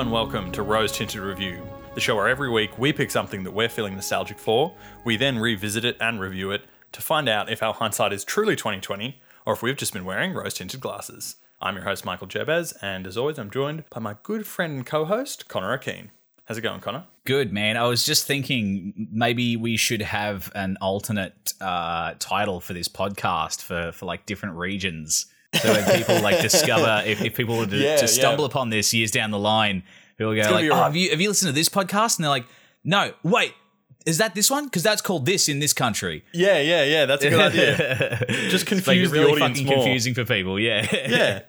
And welcome to Rose Tinted Review, the show where every week we pick something that we're feeling nostalgic for, we then revisit it and review it to find out if our hindsight is truly 2020 or if we've just been wearing rose tinted glasses. I'm your host Michael Jebez, and as always, I'm joined by my good friend and co-host Connor O'Keen. How's it going, Connor? Good man. I was just thinking maybe we should have an alternate uh, title for this podcast for for like different regions. So when people like discover if, if people were to, Yeah, to stumble yeah. upon this years down the line, people go like, "Oh, right. have you have you listened to this podcast?" And they're like, "No, wait, is that this one? Because that's called this in this country." Yeah, yeah, yeah. That's a good idea. Just It's, like, confuse really the audience more. confusing for people. Yeah, Yeah.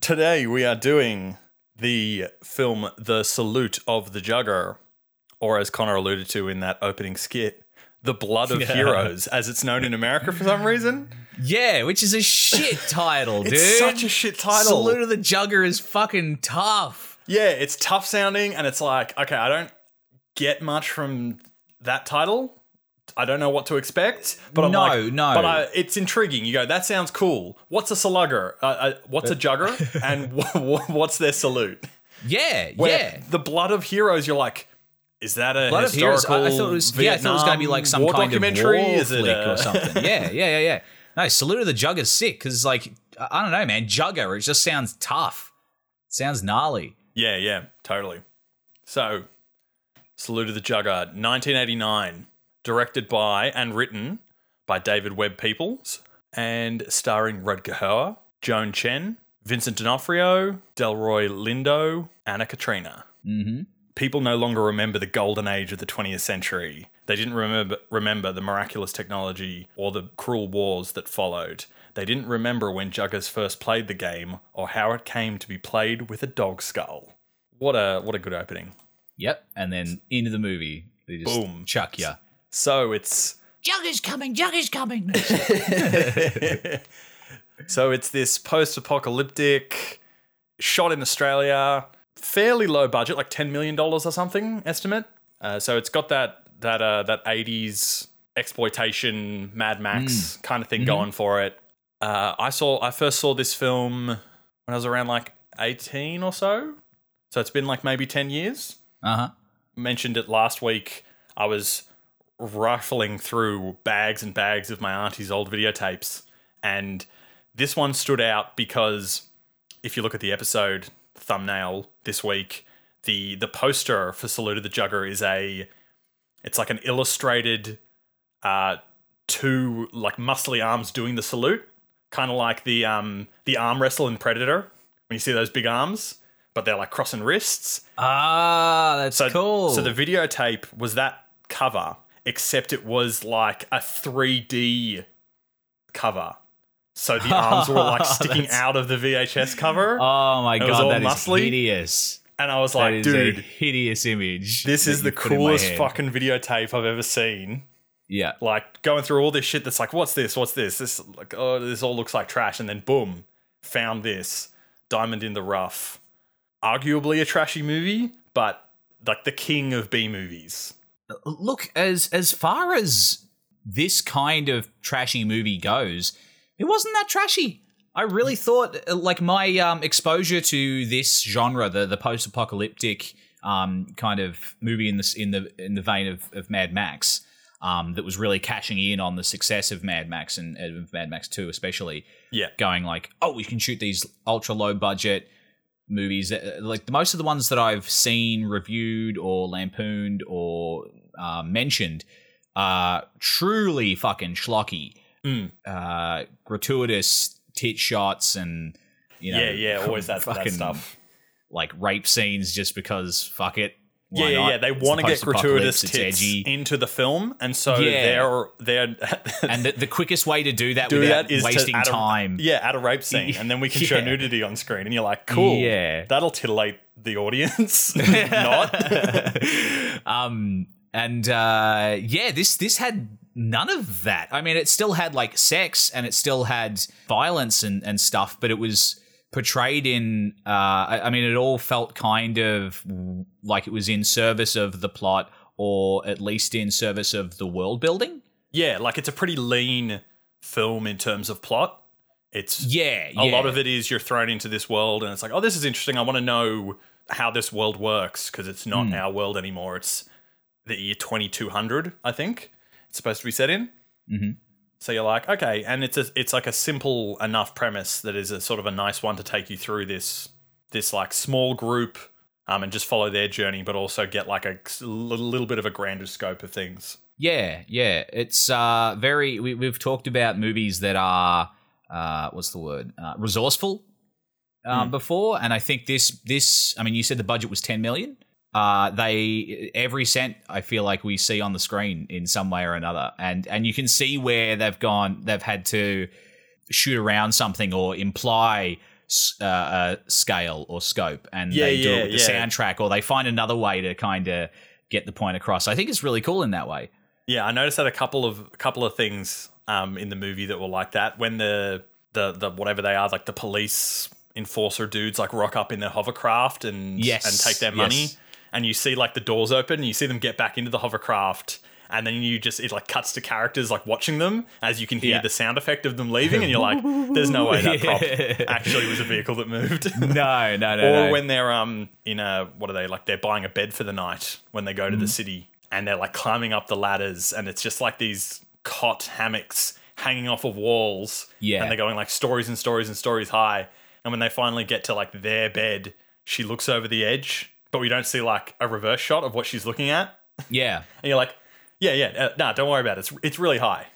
Today we are doing the film The Salute of the Jugger, or as Connor alluded to in that opening skit, The Blood of Yeah. Heroes, as it's known in America for some reason. Yeah, which is a shit title, dude. It's such a shit title. Salute of the Jugger is fucking tough. Yeah, it's tough sounding, and it's like, okay, I don't get much from that title. I don't know what to expect, but I'm No, like, no. But I, it's intriguing. You go, that sounds cool. What's a slugger? Uh, uh, what's a jugger? and wh- what's their salute? Yeah, Where yeah. the blood of heroes, you're like, is that a Blood of Heroes. historical? I, I thought it was. Yeah, I thought it was going to be like some Vietnam kind war of documentary. war is it flick a- or something. Yeah, yeah, yeah, yeah. No, Salute of the Jugger is sick because, like, I don't know, man. Jugger. It just sounds tough. sounds gnarly. Yeah, yeah, totally. So, Salute of the Jugger, 1989, directed by and written by David Webb Peoples, and starring Rutger Hauer, Joan Chen, Vincent D'Onofrio, Delroy Lindo, Anna Katarina. Mm-hmm. People no longer remember the golden age of the 20th century. They didn't remember remember the miraculous technology or the cruel wars that followed. They didn't remember when Juggers first played the game or how it came to be played with a dog skull. What a what a good opening. Yep. And then into the movie, they just Boom. chuck ya. So it's Jugger's coming. Jugger's coming. so it's this post-apocalyptic shot in Australia, fairly low budget, like ten million dollars or something estimate. Uh, so it's got that that uh, that eighties exploitation Mad Max kind of thing going for it. Uh, I saw I first saw this film when I was around like eighteen or so. So it's been like maybe ten years. uh huh. mentioned it last week. I was rifling through bags and bags of my auntie's old videotapes, and this one stood out because if you look at the episode thumbnail this week, the the poster for Salute of the Jugger is a it's like an illustrated uh two like muscly arms doing the salute, kind of like the um the arm wrestle in Predator when you see those big arms, but they're like crossing wrists. Ah, that's So, cool. So the videotape was that cover, except it was like a 3D cover. So the arms were like sticking out of the VHS cover. oh my god, that is muscly. hideous. and I was That like, is dude, hideous image. this is the put in my coolest fucking videotape I've ever seen. Yeah. Like going through all this shit that's like, what's this? What's this? This like, oh, this all looks like trash. And then boom, found this. Diamond in the Rough. Arguably a trashy movie, but like the king of B movies. look as as far as this kind of trashy movie goes it wasn't that trashy i really thought uh, like my um, exposure to this genre the the post-apocalyptic um, kind of movie in this in the in the vein of, of mad max um, that was really cashing in on the success of mad max and of mad max 2 especially Yeah. going like, oh, we can shoot these ultra low budget movies. Uh, Like most of the ones that I've seen reviewed or lampooned or uh, mentioned are truly fucking schlocky, Mm. uh, gratuitous tit shots and you know, yeah, yeah, always that, that fucking stuff. like rape scenes just because fuck it. Yeah, Why yeah, yeah. They want to the get gratuitous tits into the film, and so Yeah. they're they're and the, the quickest way to do that do without that is wasting a, time. Yeah, add a rape scene, and then we can show nudity on screen, and you're like, cool. Yeah. that'll titillate the audience. Not. um and uh yeah this this had none of that i mean it still had like sex and it still had violence and and stuff but it was portrayed in uh I, I mean it all felt kind of like it was in service of the plot or at least in service of the world building yeah, like it's a pretty lean film in terms of plot. It's Yeah, a yeah. lot of it is you're thrown into this world and it's like, oh, this is interesting. I want to know how this world works because it's not Hmm. our world anymore. It's the year 2200, I think. It's supposed to be set in. Mm-hmm. So you're like, okay, and it's a, it's like a simple enough premise that is a sort of a nice one to take you through this this like small group um, and just follow their journey, but also get like a little bit of a grander scope of things. Yeah, yeah. It's uh very we, we've talked about movies that are uh what's the word? Uh, resourceful um, before and I think this this I mean you said the budget was 10 million. Uh they every cent I feel like we see on the screen in some way or another and and you can see where they've gone they've had to shoot around something or imply uh, a scale or scope and Yeah, they do yeah, it with the yeah. soundtrack or they find another way to kind of get the point across. I think it's really cool in that way. Yeah, I noticed that a couple of a couple of things um, in the movie that were like that. When the the the whatever they are, like the police enforcer dudes, like rock up in their hovercraft and Yes, and take their money, yes. And you see like the doors open, and you see them get back into the hovercraft. And then you just it like cuts to characters like watching them as you can hear Yeah. the sound effect of them leaving, and you're like, "There's no way that prop actually was a vehicle that moved." No, no, no. or no. when they're um in a what are they like they're buying a bed for the night when they go to the city and they're like climbing up the ladders and it's just like these cot hammocks hanging off of walls Yeah. and they're going like stories and stories and stories high and when they finally get to like their bed she looks over the edge but we don't see like a reverse shot of what she's looking at yeah. and you're like yeah yeah uh, nah don't worry about it it's, it's really high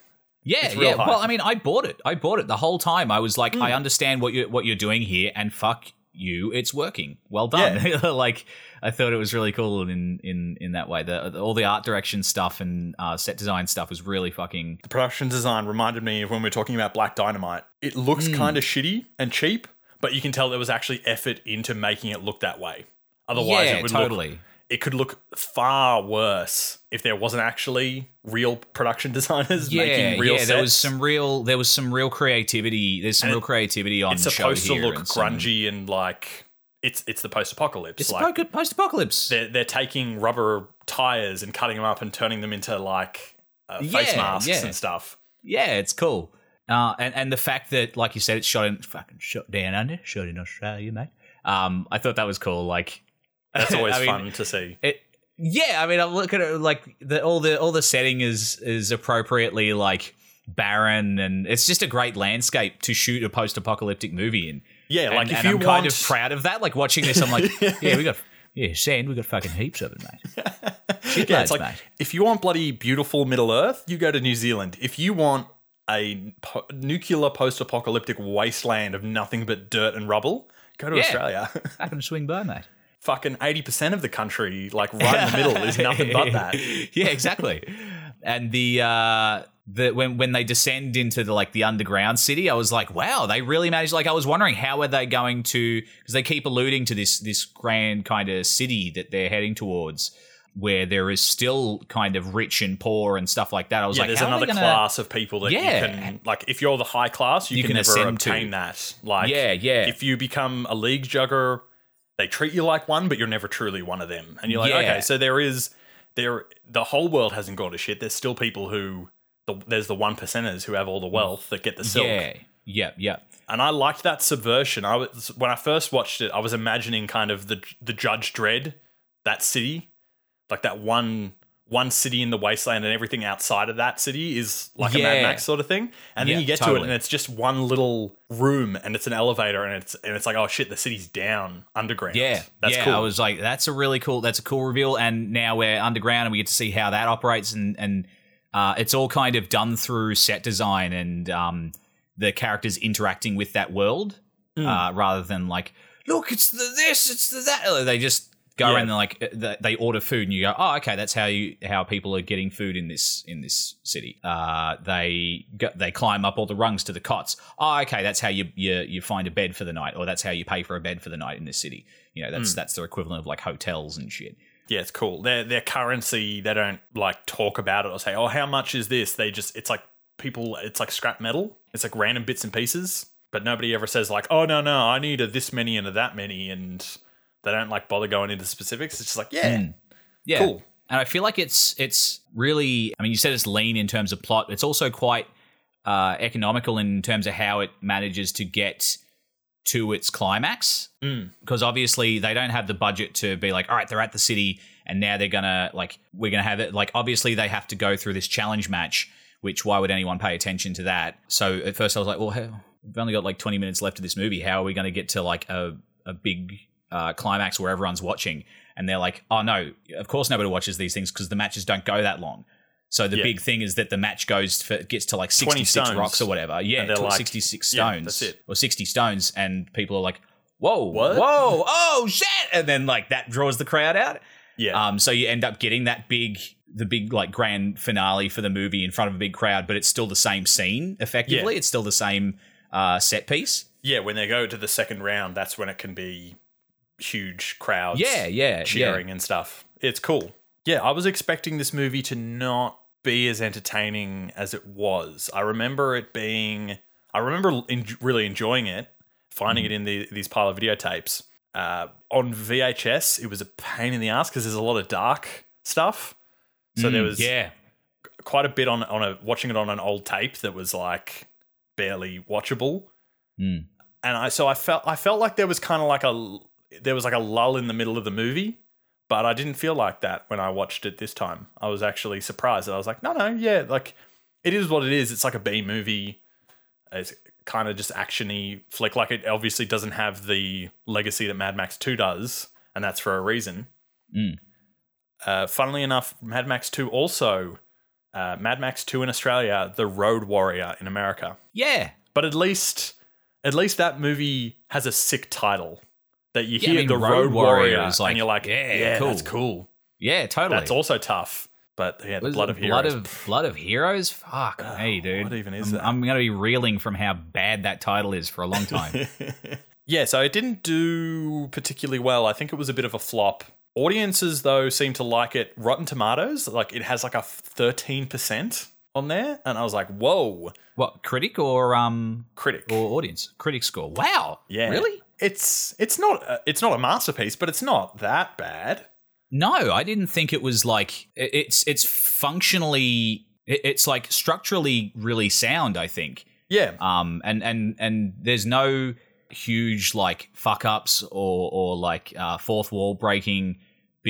Yeah, It's real yeah. high. Hmm. Well, I mean, I bought it. I bought it the whole time. I was like, I understand what you what you're doing here, and fuck you, it's working. Well done. like, I thought it was really cool in in in that way. The, the- all the art direction stuff and uh, set design stuff was really fucking. the production design reminded me of when we were talking about Black Dynamite. It looks Hmm. kind of shitty and cheap, but you can tell there was actually effort into making it look that way. Otherwise, yeah, it would totally. look it could look far worse if there wasn't actually real production designers yeah, making real stuff. yeah. sets. There was some real there was some real creativity. There's some And real creativity on it's the show supposed to look and some- grungy and like it's it's the post-apocalypse. It's like post apocalypse. they're they're taking rubber tires and cutting them up and turning them into like uh, face Yeah, masks yeah. and stuff. Yeah, it's cool. Uh, and and the fact that, like you said, it's shot in fucking shot down under, shot in Australia, mate. Um, I thought that was cool. Like That's always I mean, fun to see. It, yeah, I mean, I look at it like the all the all the setting is is appropriately like barren, and it's just a great landscape to shoot a post apocalyptic movie in. Yeah, And, like if and you I'm want, kind of proud of that. Like watching this, I'm like, yeah, we got yeah sand, we got fucking heaps of it, mate. Yeah, it's like mate. if you want bloody beautiful Middle Earth, you go to New Zealand. If you want a po- nuclear post-apocalyptic wasteland of nothing but dirt and rubble, go to Yeah. Australia. Happen to swing by, mate. Fucking eighty percent of the country, like right in the middle, is nothing but that. yeah, exactly. And the uh the when when they descend into the like the underground city, I was like, wow, they really managed. Like, I was wondering how are they going to because they keep alluding to this this grand kind of city that they're heading towards. Where there is still kind of rich and poor and stuff like that. I was Yeah, like, there's another gonna- class of people that Yeah. you can like. If you're the high class, you, You can, can never ascend to. obtain that. Like, Yeah, yeah. If you become a league jugger, they treat you like one, but you're never truly one of them. And you're like, Yeah. okay, so there is there. The whole world hasn't gone to shit. There's still people who. The, there's the one percenters who have all the wealth that get the silk. Yeah, yeah, yeah. And I liked that subversion. I was when I first watched it, I was imagining kind of the the Judge Dredd, that city, like that one one city in the wasteland, and everything outside of that city is like a Mad Max sort of thing. And Yeah, then you get to it, and it's just one little room, and it's an elevator, and it's and it's like, oh shit, the city's down underground. Yeah, that's yeah. cool. I was like, that's a really cool. That's a cool reveal. And now we're underground, and we get to see how that operates, and and uh, it's all kind of done through set design and um, the characters interacting with that world, Hmm. uh, rather than like, look, it's the this, it's the that. They just go Yeah. around and like uh, they order food, and you go, oh, okay, that's how you how people are getting food in this in this city. Uh, they go, they climb up all the rungs to the cots. Oh, okay, that's how you you you find a bed for the night, or that's how you pay for a bed for the night in this city. You know, that's that's their equivalent of like hotels and shit. Yeah, it's cool. Their their currency, they don't like talk about it or say, "Oh, how much is this?" They just it's like people it's like scrap metal. It's like random bits and pieces, but nobody ever says like, "Oh, no, no, I need a this many and a that many." And they don't like bother going into specifics. It's just like, "Yeah, Yeah. Cool. And I feel like it's it's really I mean you said it's lean in terms of plot. It's also quite uh, economical in terms of how it manages to get to its climax. Mm. Because obviously they don't have the budget to be like, all right, they're at the city and now they're gonna like we're gonna have it like obviously they have to go through this challenge match. Which why would anyone pay attention to that? So at first I was like, well, hell, we've only got like 20 minutes left of this movie. How are we going to get to like a a big uh, climax where everyone's watching? And they're like, oh no, of course nobody watches these things because the matches don't go that long. So the Yeah. big thing is that the match goes for gets to like 66 stones. rocks or whatever. Yeah, like- 66 yeah, stones. that's it. Or 60 stones and people are like, "Whoa, What? whoa, oh shit." And then like that draws the crowd out. Yeah. Um so you end up getting that big the big like grand finale for the movie in front of a big crowd, but it's still the same scene effectively. It's still the same uh set piece. yeah, when they go to the second round, that's when it can be huge crowds. Yeah, yeah, cheering and stuff. It's cool. Yeah, I was expecting this movie to not be as entertaining as it was. I remember it being. I remember en- really enjoying it, finding Mm-hmm. it in the, these pile of videotapes. Uh, on VHS, it was a pain in the ass because there's a lot of dark stuff. So there Mm, was yeah. quite a bit on on a watching it on an old tape that was like barely watchable. Mm. And I so I felt I felt like there was kind of like a there was like a lull in the middle of the movie, but I didn't feel like that when I watched it this time. I was actually surprised. I was like, no, no, yeah, like it is what it is. It's like a B movie. It's kind of just actiony flick. Like it obviously doesn't have the legacy that Mad Max Two does, and that's for a reason. Mm. Uh, funnily enough, Mad Max 2 also, uh, Mad Max 2 in Australia, The Road Warrior in America. Yeah. But at least, at least that movie has a sick title that you Yeah, I hear mean, The Road Road, Warrior Warrior, like, and you're like, yeah, yeah, cool. that's cool. Yeah, totally. That's also tough. But yeah, the Blood of Heroes. Blood of, Blood of Heroes? Fuck me, dude. what even is I'm, that? I'm going to be reeling from how bad that title is for a long time. yeah, so it didn't do particularly well. I think it was a bit of a flop. Audiences though seem to like it. Rotten Tomatoes, like it has like a thirteen percent on there, and I was like, whoa, what, critic or um critic. or audience? Critic score. Wow. Yeah, Really? It's it's not a, it's not a masterpiece, but it's not that bad. No, I didn't think it was like it's it's functionally it's like structurally really sound, I think. Yeah, um and and and there's no huge like fuck ups or or like uh, fourth wall breaking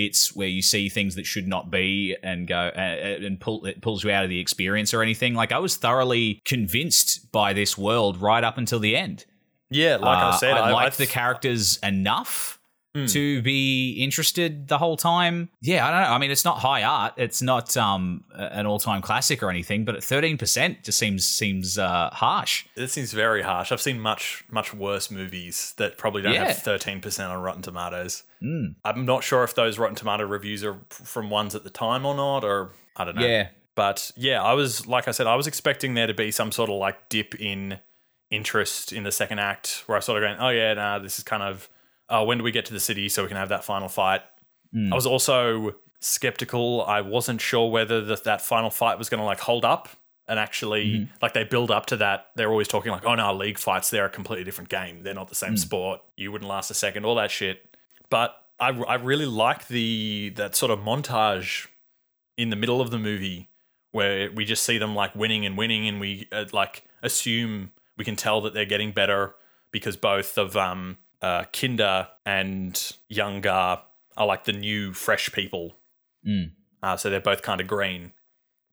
bits where you see things that should not be and go uh, and pull it pulls you out of the experience or anything like i was thoroughly convinced by this world right up until the end yeah. Like Uh, I said, i I liked I- the characters enough Hmm. to be interested the whole time yeah i don't know i mean it's not high art it's not um an all-time classic or anything but at 13% just seems seems uh harsh This seems very harsh. I've seen much much worse movies that probably don't Yeah. have thirteen percent on Rotten Tomatoes. Mm. I'm not sure if those Rotten Tomato reviews are from ones at the time or not, or I don't know. yeah But yeah, I was like I said, I was expecting there to be some sort of like dip in interest in the second act, where I sort of going, oh yeah, nah, this is kind of, oh, when do we get to the city so we can have that final fight? I was also skeptical. I wasn't sure whether that that final fight was going to like hold up and actually like they build up to that. They're always talking like, oh no, league fights they're a completely different game. They're not the same sport. You wouldn't last a second. All that shit. But I, I really like the that sort of montage in the middle of the movie where we just see them like winning and winning and we uh, like assume we can tell that they're getting better because both of um uh Kidda and Young Gar are like the new fresh people. Mm. Uh, so they're both kind of green.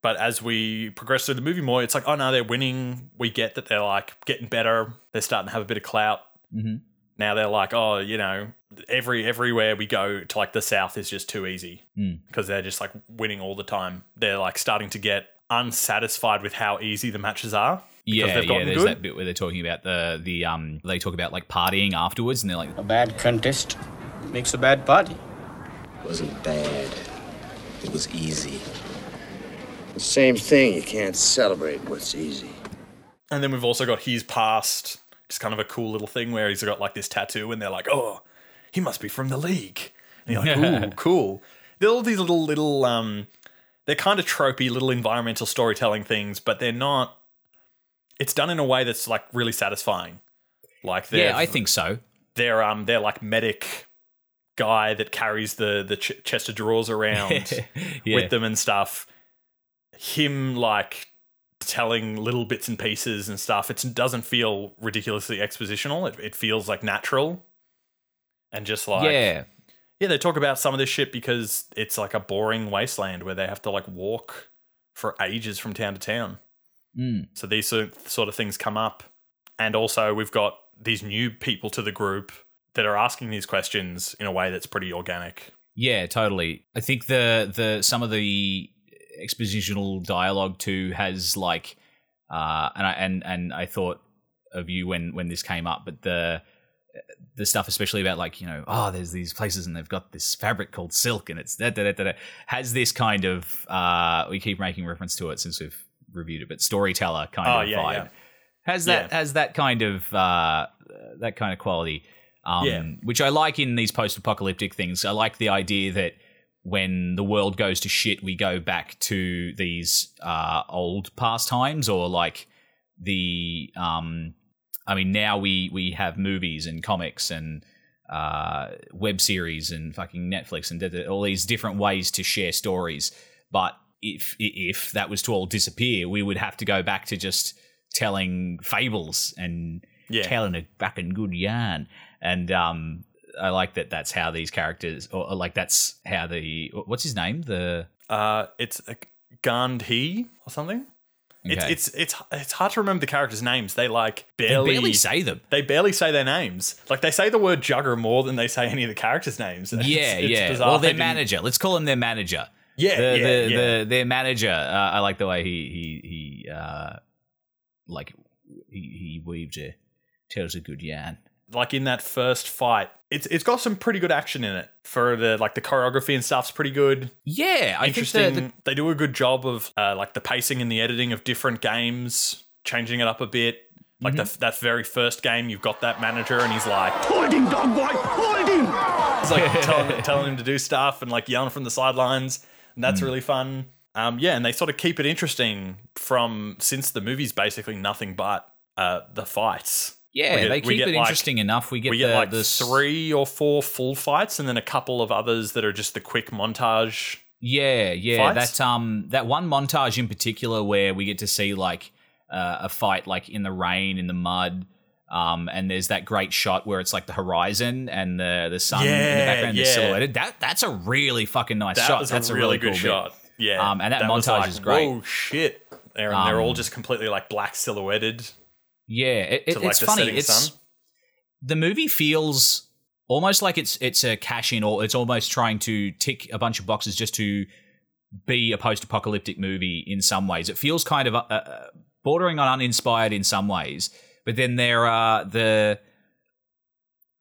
But as we progress through the movie more, it's like, oh no, they're winning. We get that they're like getting better. They're starting to have a bit of clout. Mhm. Now they're like, oh, you know, every everywhere we go to like the south is just too easy Mm. because they're just like winning all the time. They're like starting to get unsatisfied with how easy the matches are. Because Yeah, they've yeah. There's good. that bit where they're talking about the the um. They talk about like partying afterwards, and they're like, A bad contest makes a bad party. wasn't bad. It was easy. Same thing. You can't celebrate what's easy. And then we've also got his past, just kind of a cool little thing where he's got like this tattoo, and they're like, "Oh, he must be from the league." And you're like, "Ooh, cool." They're all these little little um, they're kind of tropey little environmental storytelling things, but they're not. It's done in a way that's like really satisfying. Like "Yeah, I think so." they're um they're like medic guy that carries the the ch- chest of drawers around yeah. with them and stuff. Him like telling little bits and pieces and stuff. It doesn't feel ridiculously expositional. It, it feels like natural and just like yeah, yeah. They talk about some of this shit because it's like a boring wasteland where they have to like walk for ages from town to town. Mm. So these sort of things come up, and also we've got these new people to the group that are asking these questions in a way that's pretty organic. Yeah, totally. I think the the some of the expositional dialogue too has like uh and I and and I thought of you when when this came up, but the the stuff especially about like you know oh there's these places and they've got this fabric called silk and it's da, da, da, da, da, has this kind of uh we keep making reference to it since we've reviewed it but storyteller kind Oh, of yeah, vibe yeah. has that Yeah. has that kind of uh that kind of quality um Yeah. which I like in these post-apocalyptic things I like the idea that when the world goes to shit we go back to these uh old pastimes or like the um I mean, now we we have movies and comics and uh, web series and fucking Netflix and all these different ways to share stories. But if if that was to all disappear, we would have to go back to just telling fables and Yeah. telling a fucking good yarn. And um, I like that. That's how these characters, or, or like that's how the what's his name? The Uh, it's like Gandhi or something. Okay. It's it's it's it's hard to remember the characters' names. They like they barely, barely say them. they barely say their names. Like they say the word jugger more than they say any of the characters' names. It's- Yeah, it's yeah. bizarre Or they their didn't- manager. Let's call him their manager. Yeah, the, yeah, the, yeah. the their manager. Uh, I like the way he he he uh, like he, he weaves a tells a good yarn. like in that first fight, it's it's got some pretty good action in it. For the like the choreography and stuff's pretty good. Yeah, I think Interesting. the, the they do a good job of uh, like the pacing and the editing of different games, changing it up a bit. Like Mm-hmm. the, that very first game, you've got that manager, and he's like, Hold him, dog boy! Hold him! It's like telling, telling him to do stuff and like yelling from the sidelines. And that's Hmm. really fun. Um, yeah, and they sort of keep it interesting from since the movie's basically nothing but uh, the fights. yeah get- they keep it like- interesting enough. We get we the, like the three or four full fights, and then a couple of others that are just the quick montage. Yeah, yeah. fights. That um that one montage in particular where we get to see like uh, a fight like in the rain in the mud. Um, and there's that great shot where it's like the horizon and the the sun in the Yeah, background is silhouetted. That that's a really fucking nice That shot. that's a really, good cool bit. shot. Yeah, Um, and that was montage like, is great. Oh shit! They're, they're all Um, just completely like black silhouetted Yeah, it, it- to like it's funny. It's sun. the movie feels almost like it's it's a cash in, or it's almost trying to tick a bunch of boxes just to be a post-apocalyptic movie in some ways. It feels kind of uh, uh, bordering on uninspired in some ways, but then there are the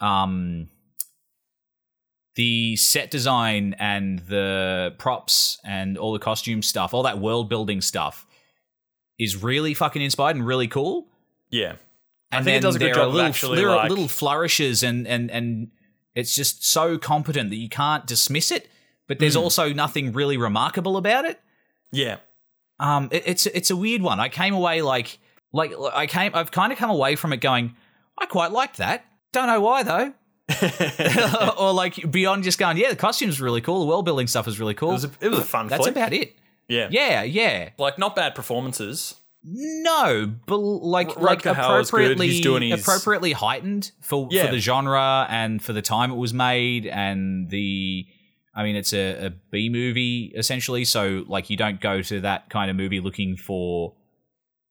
um the set design and the props and all the costume stuff, all that world building stuff is really fucking inspired and really cool. Yeah, And I think then it does a good there job are little, actually, there are little flourishes and and and it's just so competent that you can't dismiss it. But there's also nothing really remarkable about it. yeah. Um, it, it's it's a weird one. I came away like like I came. I've kind of come away from it going. I quite liked that. Don't know why though. or like beyond just going, yeah, the costume's really cool. The world building stuff is really cool. It was a, it was a fun. That's flick. about it. Yeah, Yeah, yeah. like not bad performances. No, but like R- like appropriately his- appropriately heightened for Yeah. for the genre and for the time it was made and the I mean it's a, a B movie essentially, so like you don't go to that kind of movie looking for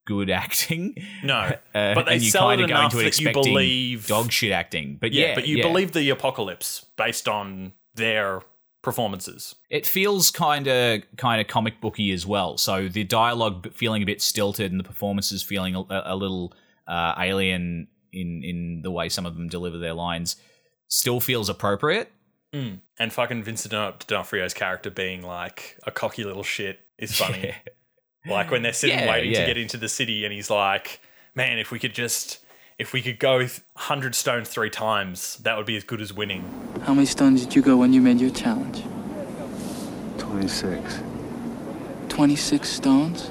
good acting. No, Uh, but they sell it enough into it that you believe dog shit acting. But Yeah, yeah, but you yeah. believe the apocalypse based on their performances. it feels kind of kind of comic booky as well. So the dialogue feeling a bit stilted and the performances feeling a, a little uh, alien in in the way some of them deliver their lines still feels appropriate. And fucking Vincent D'Onofrio's character being like a cocky little shit is funny. Like when they're sitting Yeah, waiting yeah. to get into the city, and he's like, "Man, if we could just, if we could go hundred stones three times, that would be as good as winning." How many stones did you go when you made your challenge? 26. 26 stones?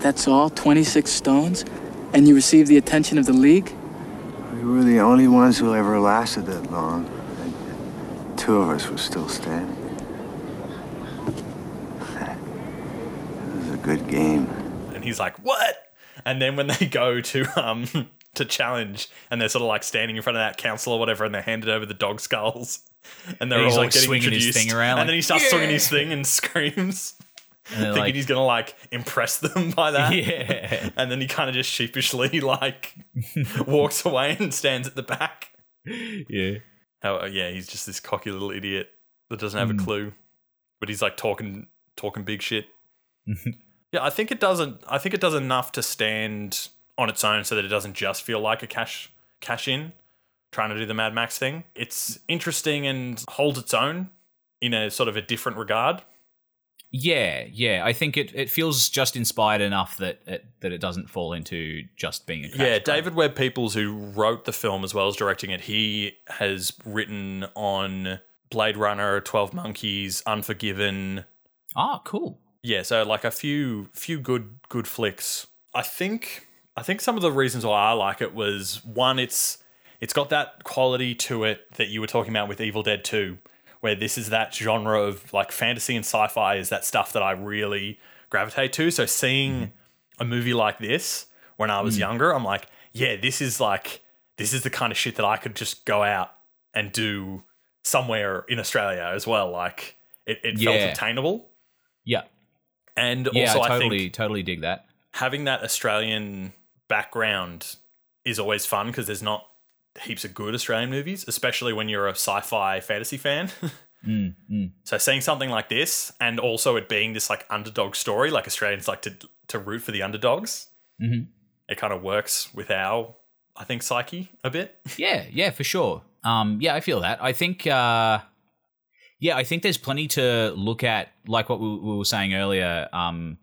That's all? 26 stones? And you received the attention of the league? We were the only ones who ever lasted that long. And two of us were still standing. This is a good game. And and he's like, "What?" And then when they go to um to challenge, and they're sort of like standing in front of that council or whatever, and they're handed over the dog skulls, and they're And all like, getting swinging his introduced, thing around, and like, then he starts "Yeah!" swinging his thing and screams, And thinking like, he's gonna like impress them by that. yeah, And then he kind of just sheepishly like walks away and stands at the back. yeah. Oh yeah, he's just this cocky little idiot that doesn't have Hmm. a clue, but he's like talking talking big shit. Yeah, I think it doesn't. I think it does enough to stand on its own, so that it doesn't just feel like a cash cash in, trying to do the Mad Max thing. It's interesting and holds its own in a sort of a different regard. Yeah, yeah. I think it, it feels just inspired enough that it, that it doesn't fall into just being a Yeah. David Webb Peoples, who wrote the film as well as directing it, he has written on Blade Runner, Twelve Monkeys, Unforgiven. Ah, cool. Yeah, so like a few few good good flicks. I think I think some of the reasons why I like it was one, it's it's got that quality to it that you were talking about with Evil Dead 2, where this is that genre of like fantasy and sci-fi is that stuff that I really gravitate to. So seeing mm-hmm. a movie like this when I was mm. younger, I'm like, yeah, this is like this is the kind of shit that I could just go out and do somewhere in Australia as well. Like it, it felt Yeah. obtainable. Yeah, And yeah. also I I totally think totally dig that. having that Australian background is always fun because there's not heaps of good Australian movies, especially when you're a sci-fi fantasy fan. So seeing something like this, and also it being this like underdog story, like Australians like to to root for the underdogs. Mhm. It kind of works with our, I think, psyche a bit. Yeah, yeah, for sure. Um, yeah, I feel that. I think, uh, yeah, I think there's plenty to look at, like what we, we were saying earlier, um,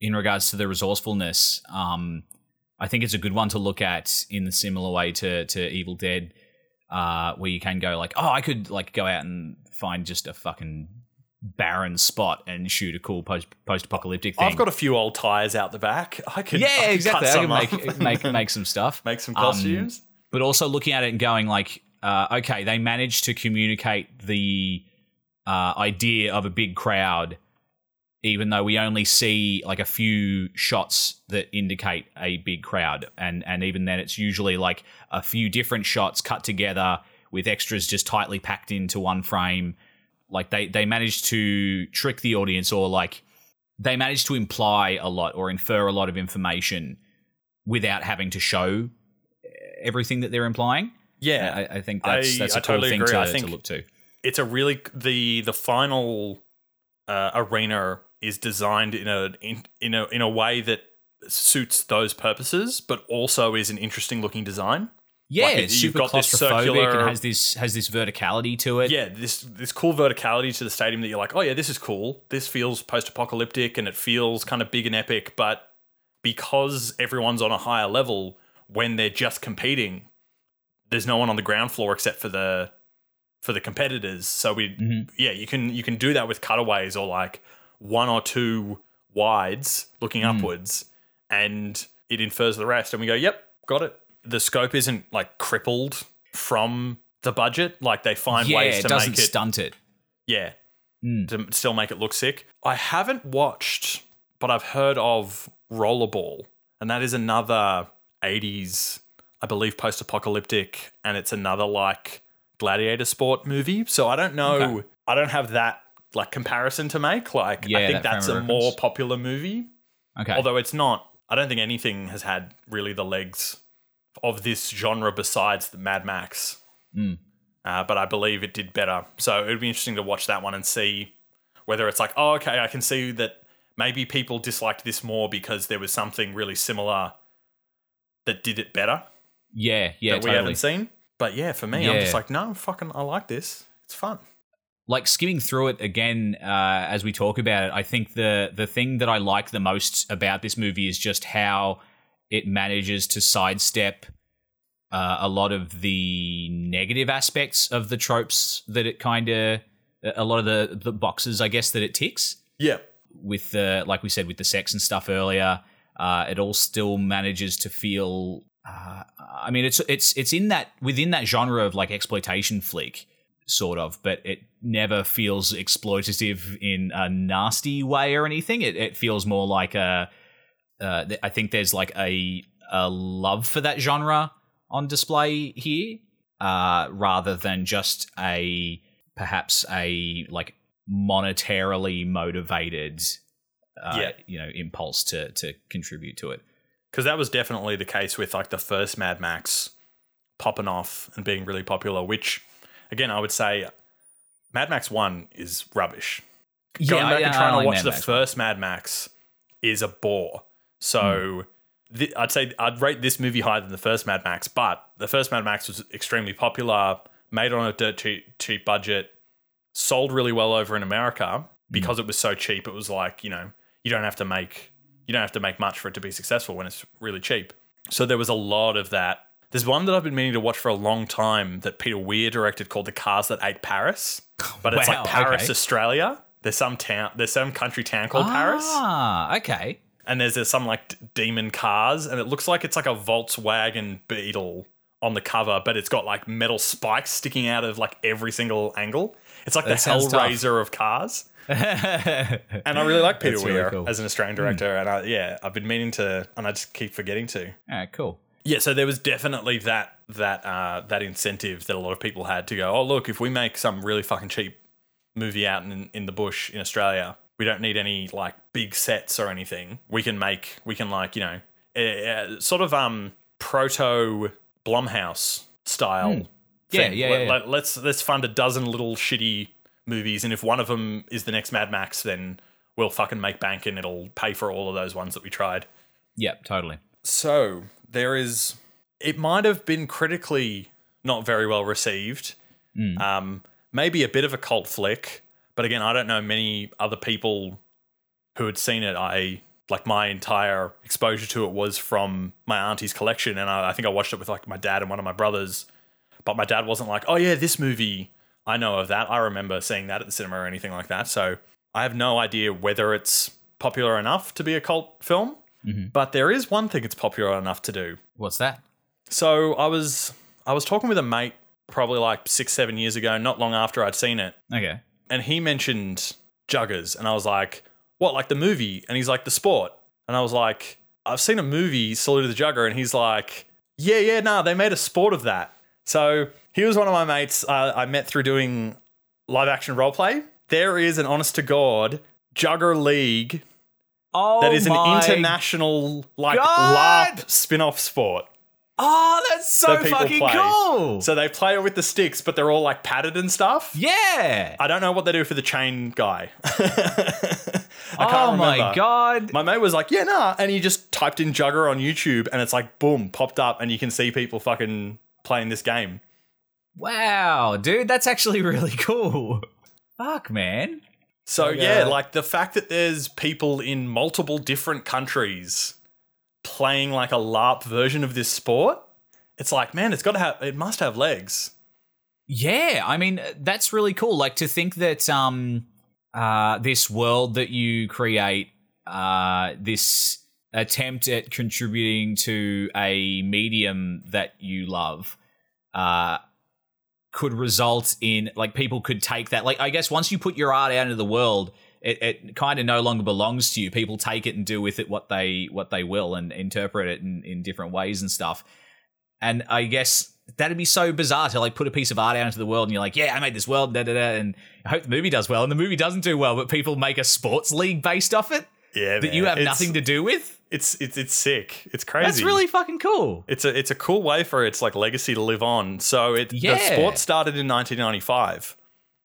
in regards to the resourcefulness. Um, I think it's a good one to look at in the similar way to to Evil Dead, uh, where you can go like, oh, I could like go out and find just a fucking barren spot and shoot a cool post post apocalyptic thing. I've got a few old tires out the back. I could, I yeah, could exactly. I can make, make make some stuff, make some Um, costumes. but also looking at it and going like, uh, okay, they managed to communicate the uh, idea of a big crowd, even though we only see like a few shots that indicate a big crowd, and and even then, it's usually like a few different shots cut together with extras just tightly packed into one frame. Like they they managed to trick the audience, or like they managed to imply a lot or infer a lot of information without having to show everything that they're implying. yeah, I, I think that's I- that's a I cool totally thing to, to look to. It's a really the the final uh, arena is designed in a in, in a in a way that suits those purposes, but also is an interesting looking design. Yeah, Like, it's you've got this circular- and has this has this verticality to it. Yeah, this this cool verticality to the stadium that you're like, oh yeah, this is cool. This feels post apocalyptic and it feels kind of big and epic, but because everyone's on a higher level when they're just competing, there's no one on the ground floor except for the for the competitors. So we Mm-hmm. yeah, you can you can do that with cutaways or like one or two wides looking Mm. upwards and it infers the rest and we go, "Yep, got it." The scope isn't like crippled from the budget. Like they find yeah, ways it to doesn't make it stunt it. yeah. Hmm. To still make it look sick. I haven't watched, but I've heard of Rollerball, and that is another 80s, I believe, post apocalyptic, and it's another like gladiator sport movie. So I don't know. Okay. I don't have that like comparison to make. Like, Yeah, I think that that's a more popular movie. Okay. Although it's not, I don't think anything has had really the legs of this genre besides the Mad Max. Hmm. Uh, but I believe it did better. So it would be interesting to watch that one and see whether it's like, oh, okay, I can see that maybe people disliked this more because there was something really similar that did it better yeah, yeah, that we haven't seen. But yeah, for me, I'm just like, no, fucking, I like this. It's fun. like skimming through it again uh, as we talk about it, I think the the thing that I like the most about this movie is just how it manages to sidestep uh, a lot of the negative aspects of the tropes that it kind of a lot of the the boxes I guess that it ticks Yeah. with the like we said with the sex and stuff earlier. Uh, it all still manages to feel. Uh, I mean, it's it's it's in that within that genre of like exploitation flick, sort of, but it never feels exploitative in a nasty way or anything. It it feels more like a uh, th- I think there's like a a love for that genre on display here, uh, rather than just a perhaps a like monetarily motivated, uh, Yeah. you know, impulse to to contribute to it. Because that was definitely the case with like the first Mad Max popping off and being really popular. Which, again, I would say Mad Max One is rubbish. Going back I- and trying like to watch Mad the Max. first Mad Max is a bore. So. Hmm. thi- I'd say I'd rate this movie higher than the first Mad Max, but the first Mad Max was extremely popular, made on a dirt cheap, cheap budget, sold really well over in America because hmm. it was so cheap. It was like you know you don't have to make you don't have to make much for it to be successful when it's really cheap. So there was a lot of that. There's one that I've been meaning to watch for a long time that Peter Weir directed called The Cars That Ate Paris, but it's Wow, like Paris, okay. Australia. There's some town, there's some country town called Paris, Ah, okay. and there's, there's some like d- demon cars, and it looks like it's like a Volkswagen Beetle on the cover, but it's got like metal spikes sticking out of like every single angle. It's like That the sounds tough. Hellraiser of cars. and I really like Peter That's really Weir cool. as an Australian director, and I, yeah, I've been meaning to, and I just keep forgetting to. Ah, cool. Yeah, so there was definitely that that uh, that incentive that a lot of people had to go. Oh, look, if we make some really fucking cheap movie out in in the bush in Australia, we don't need any like big sets or anything. We can make we can like you know uh, sort of um proto Blumhouse style. Hmm. Yeah, thing. yeah, Let- yeah, yeah. let- let's let's fund a dozen little shitty movies, and if one of them is the next Mad Max, then we'll fucking make bank, and it'll pay for all of those ones that we tried. Yep, totally. So there is. It might have been critically not very well received. Um, maybe a bit of a cult flick, but again, I don't know many other people who had seen it. I like my entire exposure to it was from my auntie's collection, and I, I think I watched it with like my dad and one of my brothers. But my dad wasn't like, "Oh yeah, this movie, I know of that. I remember seeing that at the cinema or anything like that." So I have no idea whether it's popular enough to be a cult film. Mm-hmm. But there is one thing it's popular enough to do. What's that? So I was I was talking with a mate probably like six seven years ago, not long after I'd seen it, Okay. and he mentioned Juggers, and I was like, "What? Like the movie?" And he's like, "The sport," and I was like, "I've seen a movie, Salute of the Jugger," and he's like, "Yeah, yeah, nah, they made a sport of that." So he was one of my mates uh, I met through doing live action roleplay. There is an honest to god Jugger League Oh, that is an international like God! LARP spin-off sport. Oh, that's so that fucking play. cool. So they play it with the sticks, but they're all like padded and stuff. yeah. I don't know what they do for the chain guy. I oh my god. My mate was like, "Yeah, nah," and he just typed in Jugger on YouTube, and it's like, boom, popped up, and you can see people fucking playing this game. Wow, dude, that's actually really cool. Fuck, man. So Like, yeah, uh, like the fact that there's people in multiple different countries playing like a LARP version of this sport, it's like, man, it's got to have, it must have legs. Yeah, I mean that's really cool. Like to think that um uh this world that you create uh this attempt at contributing to a medium that you love uh could result in like people could take that. Like I guess once you put your art out into the world it, it kind of no longer belongs to you. People take it and do with it what they what they will and interpret it in, in different ways and stuff. And I guess that'd be so bizarre to like put a piece of art out into the world and you're like, yeah, I made this world, da da da, and I hope the movie does well. And the movie doesn't do well, but people make a sports league based off it Yeah, that you have It's- nothing to do with. It's it's it's sick. It's crazy. That's really fucking cool. It's a it's a cool way for its like legacy to live on. So it Yeah. the sport started in 1995,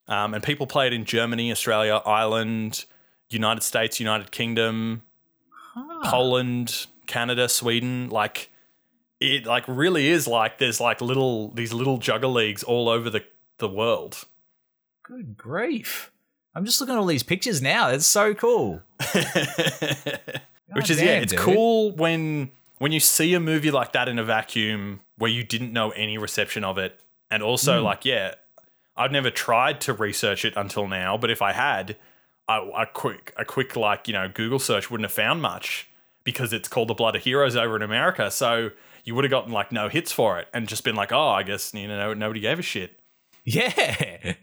um, and people played in Germany, Australia, Ireland, United States, United Kingdom, Poland, Canada, Sweden. Like it like really is like there's like little these little jugger leagues all over the the world. Good grief. I'm just looking at all these pictures now. It's so cool. Which is damn, yeah, it's dude. cool when when you see a movie like that in a vacuum where you didn't know any reception of it, and also hmm. like yeah, I've never tried to research it until now, but if I had, I, a quick a quick like you know Google search wouldn't have found much because it's called the Blood of Heroes over in America, so you would have gotten like no hits for it and just been like oh I guess you know nobody gave a shit. Yeah.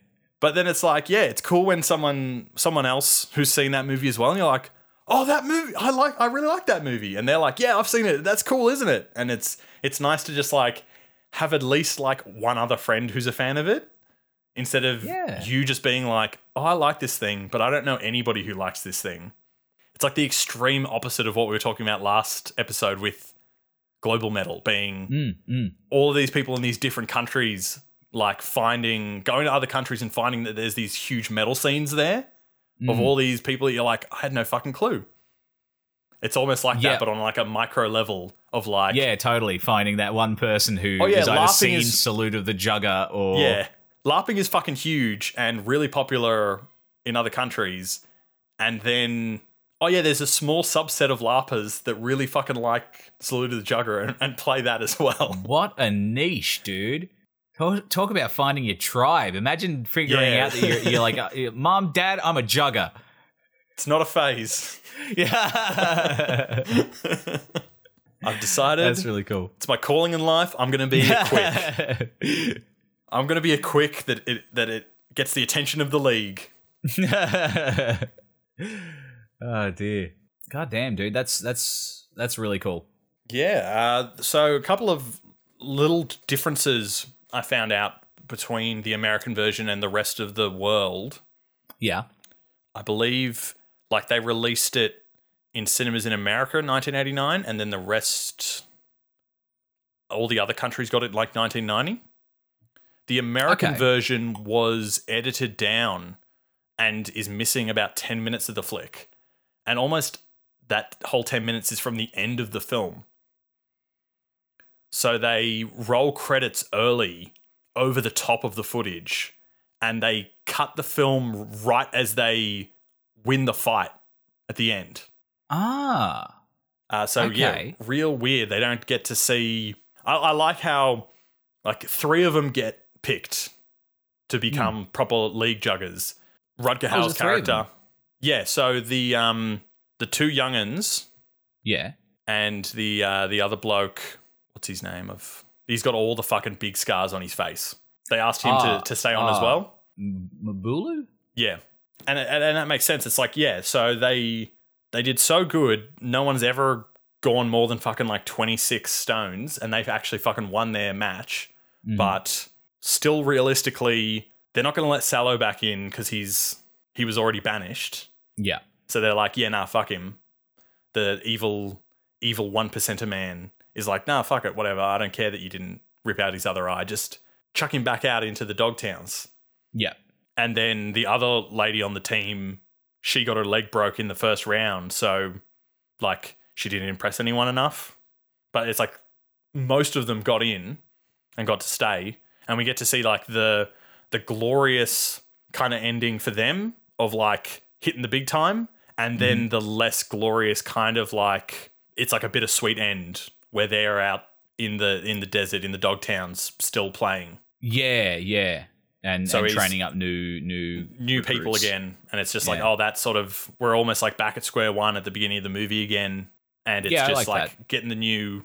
But then it's like, yeah, it's cool when someone someone else who's seen that movie as well, and you're like, "Oh, that movie! I like. I really like that movie." And they're like, "Yeah, I've seen it. That's cool, isn't it?" And it's it's nice to just like have at least like one other friend who's a fan of it instead of Yeah. you just being like, "Oh, I like this thing, but I don't know anybody who likes this thing." It's like the extreme opposite of what we were talking about last episode with global metal being Mm, mm. all of these people in these different countries like finding going to other countries and finding that there's these huge metal scenes there Mm. of all these people that you're like I had no fucking clue. It's almost like Yeah. that, but on like a micro level of like Yeah, totally. Finding that one person who Oh, yeah, has either seen is- Salute of the Jugger or yeah, LARPing is fucking huge and really popular in other countries, and then oh yeah, there's a small subset of LARPers that really fucking like Salute of the Jugger and, and play that as well. What a niche, dude. Talk, talk about finding your tribe. Imagine figuring Yeah. out that you're, you're like, uh, Mom, Dad, I'm a jugger. It's not a phase. Yeah. I've decided That's really cool. it's my calling in life. I'm going to be a quick. I'm going to be a quick that it that it gets the attention of the league. oh dear. God damn, dude. That's that's that's really cool. Yeah. Uh, so a couple of little differences I found out between the American version and the rest of the world. Yeah. I believe like they released it in cinemas in America in 1989, and then the rest, all the other countries got it like 1990. The American Okay. version was edited down and is missing about 10 minutes of the flick. And almost that whole 10 minutes is from the end of the film. So they roll credits early over the top of the footage and they cut the film right as they win the fight at the end. Ah. Uh, so yeah, real weird. They don't get to see. I, I like how like three of them get picked to become proper league juggers. Rutger. Oh, Hauer's there's three of them? character. Yeah. So the um the two younguns Yeah. and the uh, the other bloke, what's his name? Of he's got all the fucking big scars on his face. They asked him Ah, to to stay on as ah. well. Mbulu? Yeah, and, and and that makes sense. It's like yeah, so they they did so good. No one's ever gone more than fucking like twenty six stones, and they've actually fucking won their match. Mm. But still, realistically, they're not going to let Sallow back in because he's he was already banished. Yeah. So they're like, yeah, nah, fuck him. The evil evil one percenter man is like, nah, fuck it, whatever. I don't care that you didn't rip out his other eye. Just chuck him back out into the dog towns. Yeah. And then the other lady on the team, she got her leg broke in the first round. So, like, she didn't impress anyone enough. But it's like most of them got in and got to stay. And we get to see, like, the the glorious kind of ending for them of like hitting the big time. And then mm-hmm. the less glorious kind of like it's like a bittersweet end where they're out in the in the desert in the dog towns still playing. Yeah, yeah. And, So and training up new new new people again. And it's just like Yeah. oh that's sort of we're almost like back at square one at the beginning of the movie again. And it's Yeah, just like like, getting the new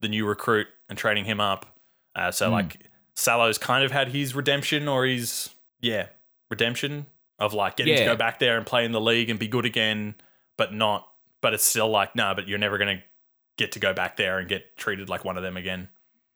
the new recruit and training him up. Uh, so Hmm. like Sallow's kind of had his redemption or his yeah redemption of like getting to go back there and play in the league and be good again but not but it's still like no but you're never gonna get to go back there and get treated like one of them again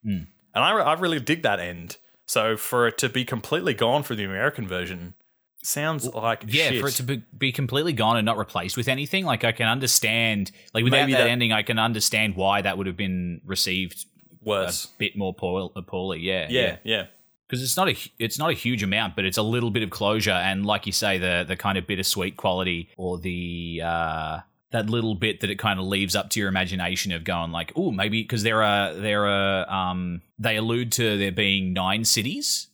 Hmm. and I, I really dig that end so for it to be completely gone for the American version sounds like Yeah, shit. for it to be, be completely gone and not replaced with anything, like I can understand, like without Maybe that, that- ending, I can understand why that would have been received worse a bit more poor, poorly. Yeah, yeah, yeah, because it's not a it's not a huge amount, but it's a little bit of closure, and like you say, the the kind of bittersweet quality or the uh, that little bit that it kind of leaves up to your imagination of going like, oh, maybe because there are there are um they allude to there being nine cities.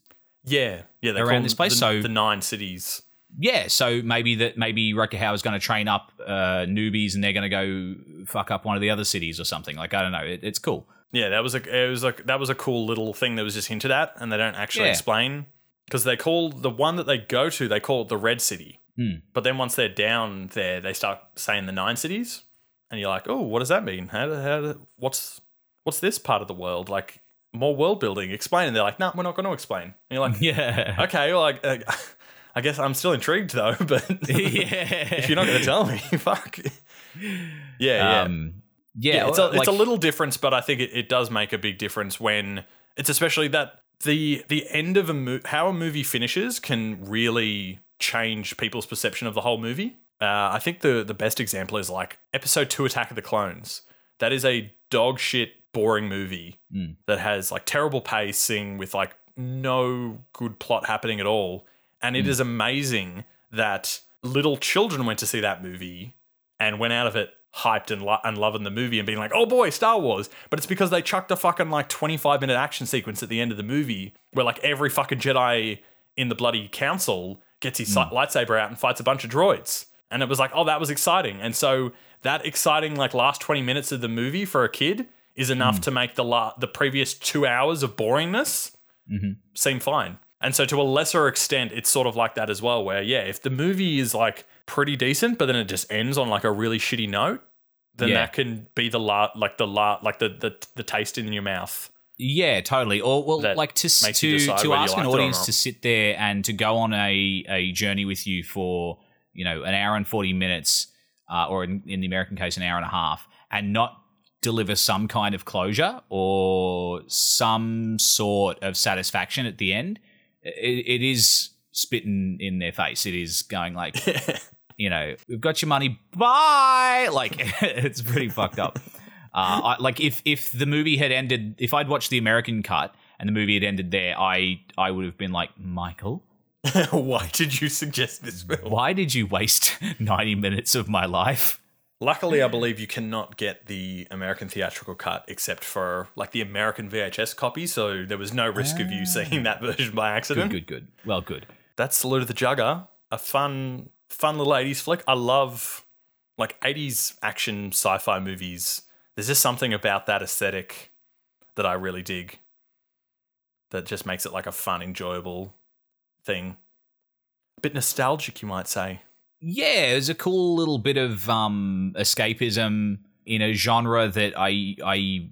yeah, yeah. Around this place, the, so- the nine cities. Yeah, so maybe that maybe Hauer is going to train up uh, newbies and they're going to go fuck up one of the other cities or something. Like I don't know, it, it's cool. Yeah, that was a it was like that was a cool little thing that was just hinted at, and they don't actually Yeah. explain because they call the one that they go to they call it the Red City, Hmm. but then once they're down there, they start saying the nine cities, and you're like, oh, what does that mean? How, how what's what's this part of the world like? More world building. Explain, and they're like, no, we're not going to explain. And you're like, Yeah, okay, well, like, uh, I guess I'm still intrigued though, but yeah. if you're not going to tell me, fuck. Yeah, yeah. Um, yeah, yeah, it's a, like- it's a little difference, but I think it, it does make a big difference when it's especially that the the end of a mo- how a movie finishes can really change people's perception of the whole movie. Uh, I think the the best example is like episode two, Attack of the Clones. That is a dog shit, boring movie that has like terrible pacing with like no good plot happening at all, and it is amazing that little children went to see that movie and went out of it hyped and, lo- and loving the movie and being like, oh boy, Star Wars. But it's because they chucked a fucking like 25 minute action sequence at the end of the movie where like every fucking Jedi in the bloody council gets his si- hmm. lightsaber out and fights a bunch of droids. And it was like, oh, that was exciting. And so that exciting like last 20 minutes of the movie for a kid is enough hmm. to make the la- the previous two hours of boringness mm-hmm. seem fine. And so to a lesser extent, it's sort of like that as well, where yeah, if the movie is like pretty decent, but then it just ends on like a really shitty note, then Yeah. that can be the la like the la like the the, the taste in your mouth. Yeah, totally. Or well, That like to s- makes you to to ask an liked it or audience to sit there and to go on a a journey with you for you know an hour and forty minutes, uh, or in, in the American case, an hour and a half, and not deliver some kind of closure or some sort of satisfaction at the end. It, it is spitting in their face. It is going like, you know, we've got your money. Bye. Like it's pretty fucked up. Uh, I, like if if the movie had ended, if I'd watched the American cut and the movie had ended there, I I would have been like, Michael, Why did you suggest this film? why did you waste ninety minutes of my life? Luckily, I believe you cannot get the American theatrical cut except for like the American VHS copy, so there was no risk of you seeing that version by accident. Good, good, good. Well, good. that's Salute of the Jugger, a fun, fun little 80s flick. I love like 80s action sci fi movies. There's just something about that aesthetic that I really dig that just makes it like a fun, enjoyable thing. A bit nostalgic, you might say. Yeah, it was a cool little bit of um, escapism in a genre that I, I,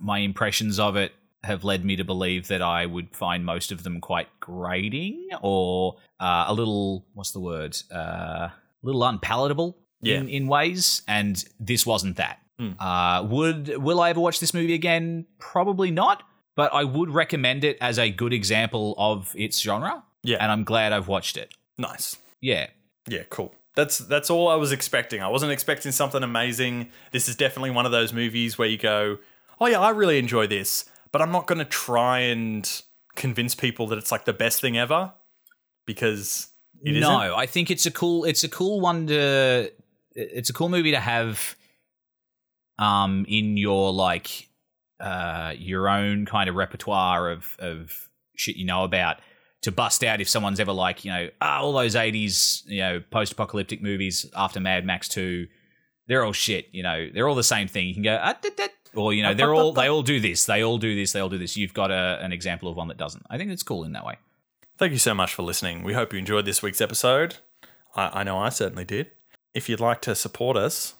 my impressions of it have led me to believe that I would find most of them quite grating or uh, a little, what's the word, uh, a little unpalatable Yeah. in, in ways, and this wasn't that. Hmm. Uh, would will I ever watch this movie again? Probably not, but I would recommend it as a good example of its genre. Yeah. and I'm glad I've watched it. Nice. Yeah, Yeah, cool. That's that's all I was expecting. I wasn't expecting something amazing. This is definitely one of those movies where you go, "Oh yeah, I really enjoy this," but I'm not going to try and convince people that it's like the best thing ever because it no. I think it's a cool it's a cool one to it's a cool movie to have um in your like uh your own kind of repertoire of of shit you know about to bust out if someone's ever like, you know, ah, all those 80s, you know, post-apocalyptic movies after Mad Max 2, they're all shit, you know. They're all the same thing. You can go, ah, dit, dit. or you know, they're all they all do this. They all do this, they all do this. You've got a, an example of one that doesn't. I think it's cool in that way. Thank you so much for listening. We hope you enjoyed this week's episode. I, I know I certainly did. If you'd like to support us,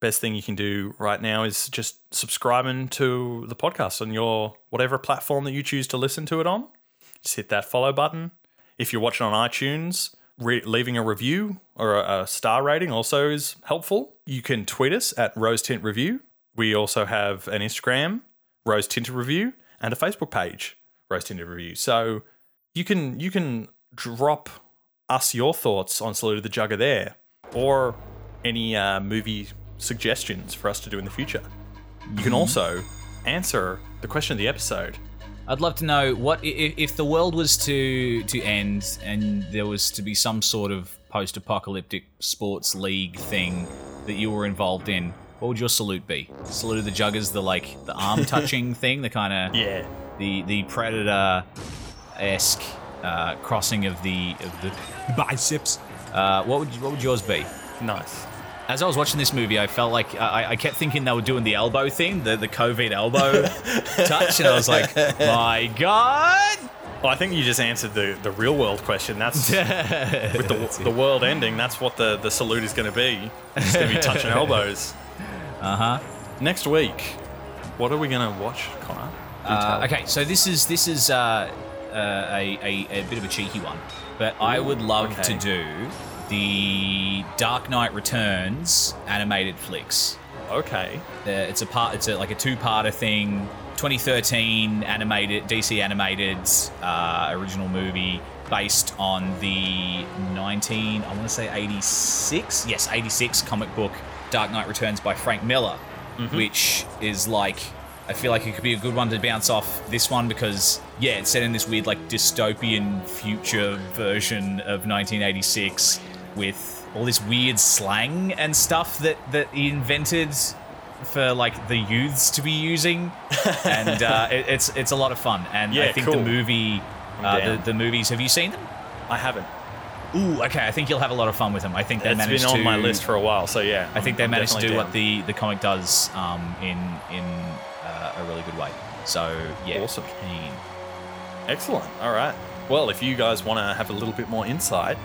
best thing you can do right now is just subscribing to the podcast on your whatever platform that you choose to listen to it on. Just hit that follow button. If you're watching on iTunes, re- leaving a review or a, a star rating also is helpful. You can tweet us at Rose Tint Review. We also have an Instagram, Rose Tinted Review, and a Facebook page, Rose Tinted Review. So you can you can drop us your thoughts on Salute of the Jugger there, or any uh, movie suggestions for us to do in the future. You can also answer the question of the episode. I'd love to know what i- i- if the world was to to end and there was to be some sort of post-apocalyptic sports league thing that you were involved in. What would your salute be? Salute of the Juggers, the like the arm touching thing, the kind of Yeah, the the predator esque uh, crossing of the of the biceps. Uh, what would what would yours be? nice. As I was watching this movie, I felt like I, I kept thinking they were doing the elbow thing, the the COVID elbow touch, and I was like, my god. Well, I think you just answered the, the real world question. That's with the, the world ending. That's what the, the salute is going to be. It's going to be touching elbows. Uh huh. Next week, what are we going to watch, Connor? Uh, okay, so this is this is uh, uh, a, a a bit of a cheeky one, but I would love okay. to do the Dark Knight Returns animated flicks. Okay. Uh, it's a part. It's a, like a two-parter thing. 2013 animated DC animated uh, original movie based on the 19 I want to say 86 yes 86 comic book Dark Knight Returns by Frank Miller, which is like I feel like it could be a good one to bounce off this one because yeah it's set in this weird like dystopian future version of 1986 with all this weird slang and stuff that that he invented for like the youths to be using, and uh, it, it's it's a lot of fun. And I think cool. the movie, uh, the, the movies. Have you seen them? I haven't. Ooh, okay. I think you'll have a lot of fun with them. I think they It's managed been on to. my list for a while, so yeah. I think I'm- they I'm managed to do definitely what the the comic does um, in in uh, a really good way. So yeah, Awesome. keen. Excellent. All right. Well, if you guys want to have a little bit more insight,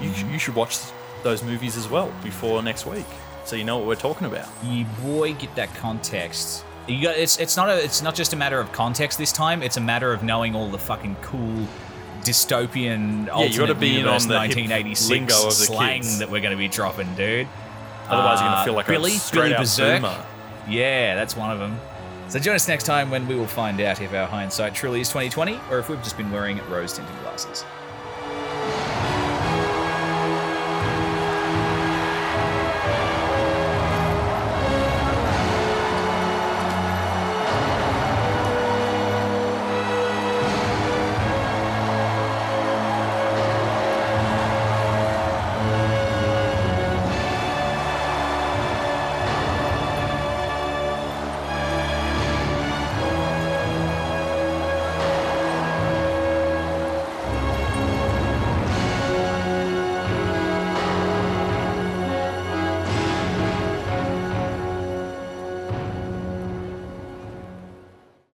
you, you should watch those movies as well before next week, so you know what we're talking about. You boy, get that context. You got it's it's not a it's not just a matter of context this time. It's a matter of knowing all the fucking cool dystopian Yeah, you gotta alternate be in on the hip 1986 lingo of the slang kids. that we're going to be dropping, dude. Otherwise, you're Uh, gonna feel like a out Berserk. boomer. Yeah, that's one of them. So join us next time when we will find out if our hindsight truly is 2020 or if we've just been wearing rose tinted glasses.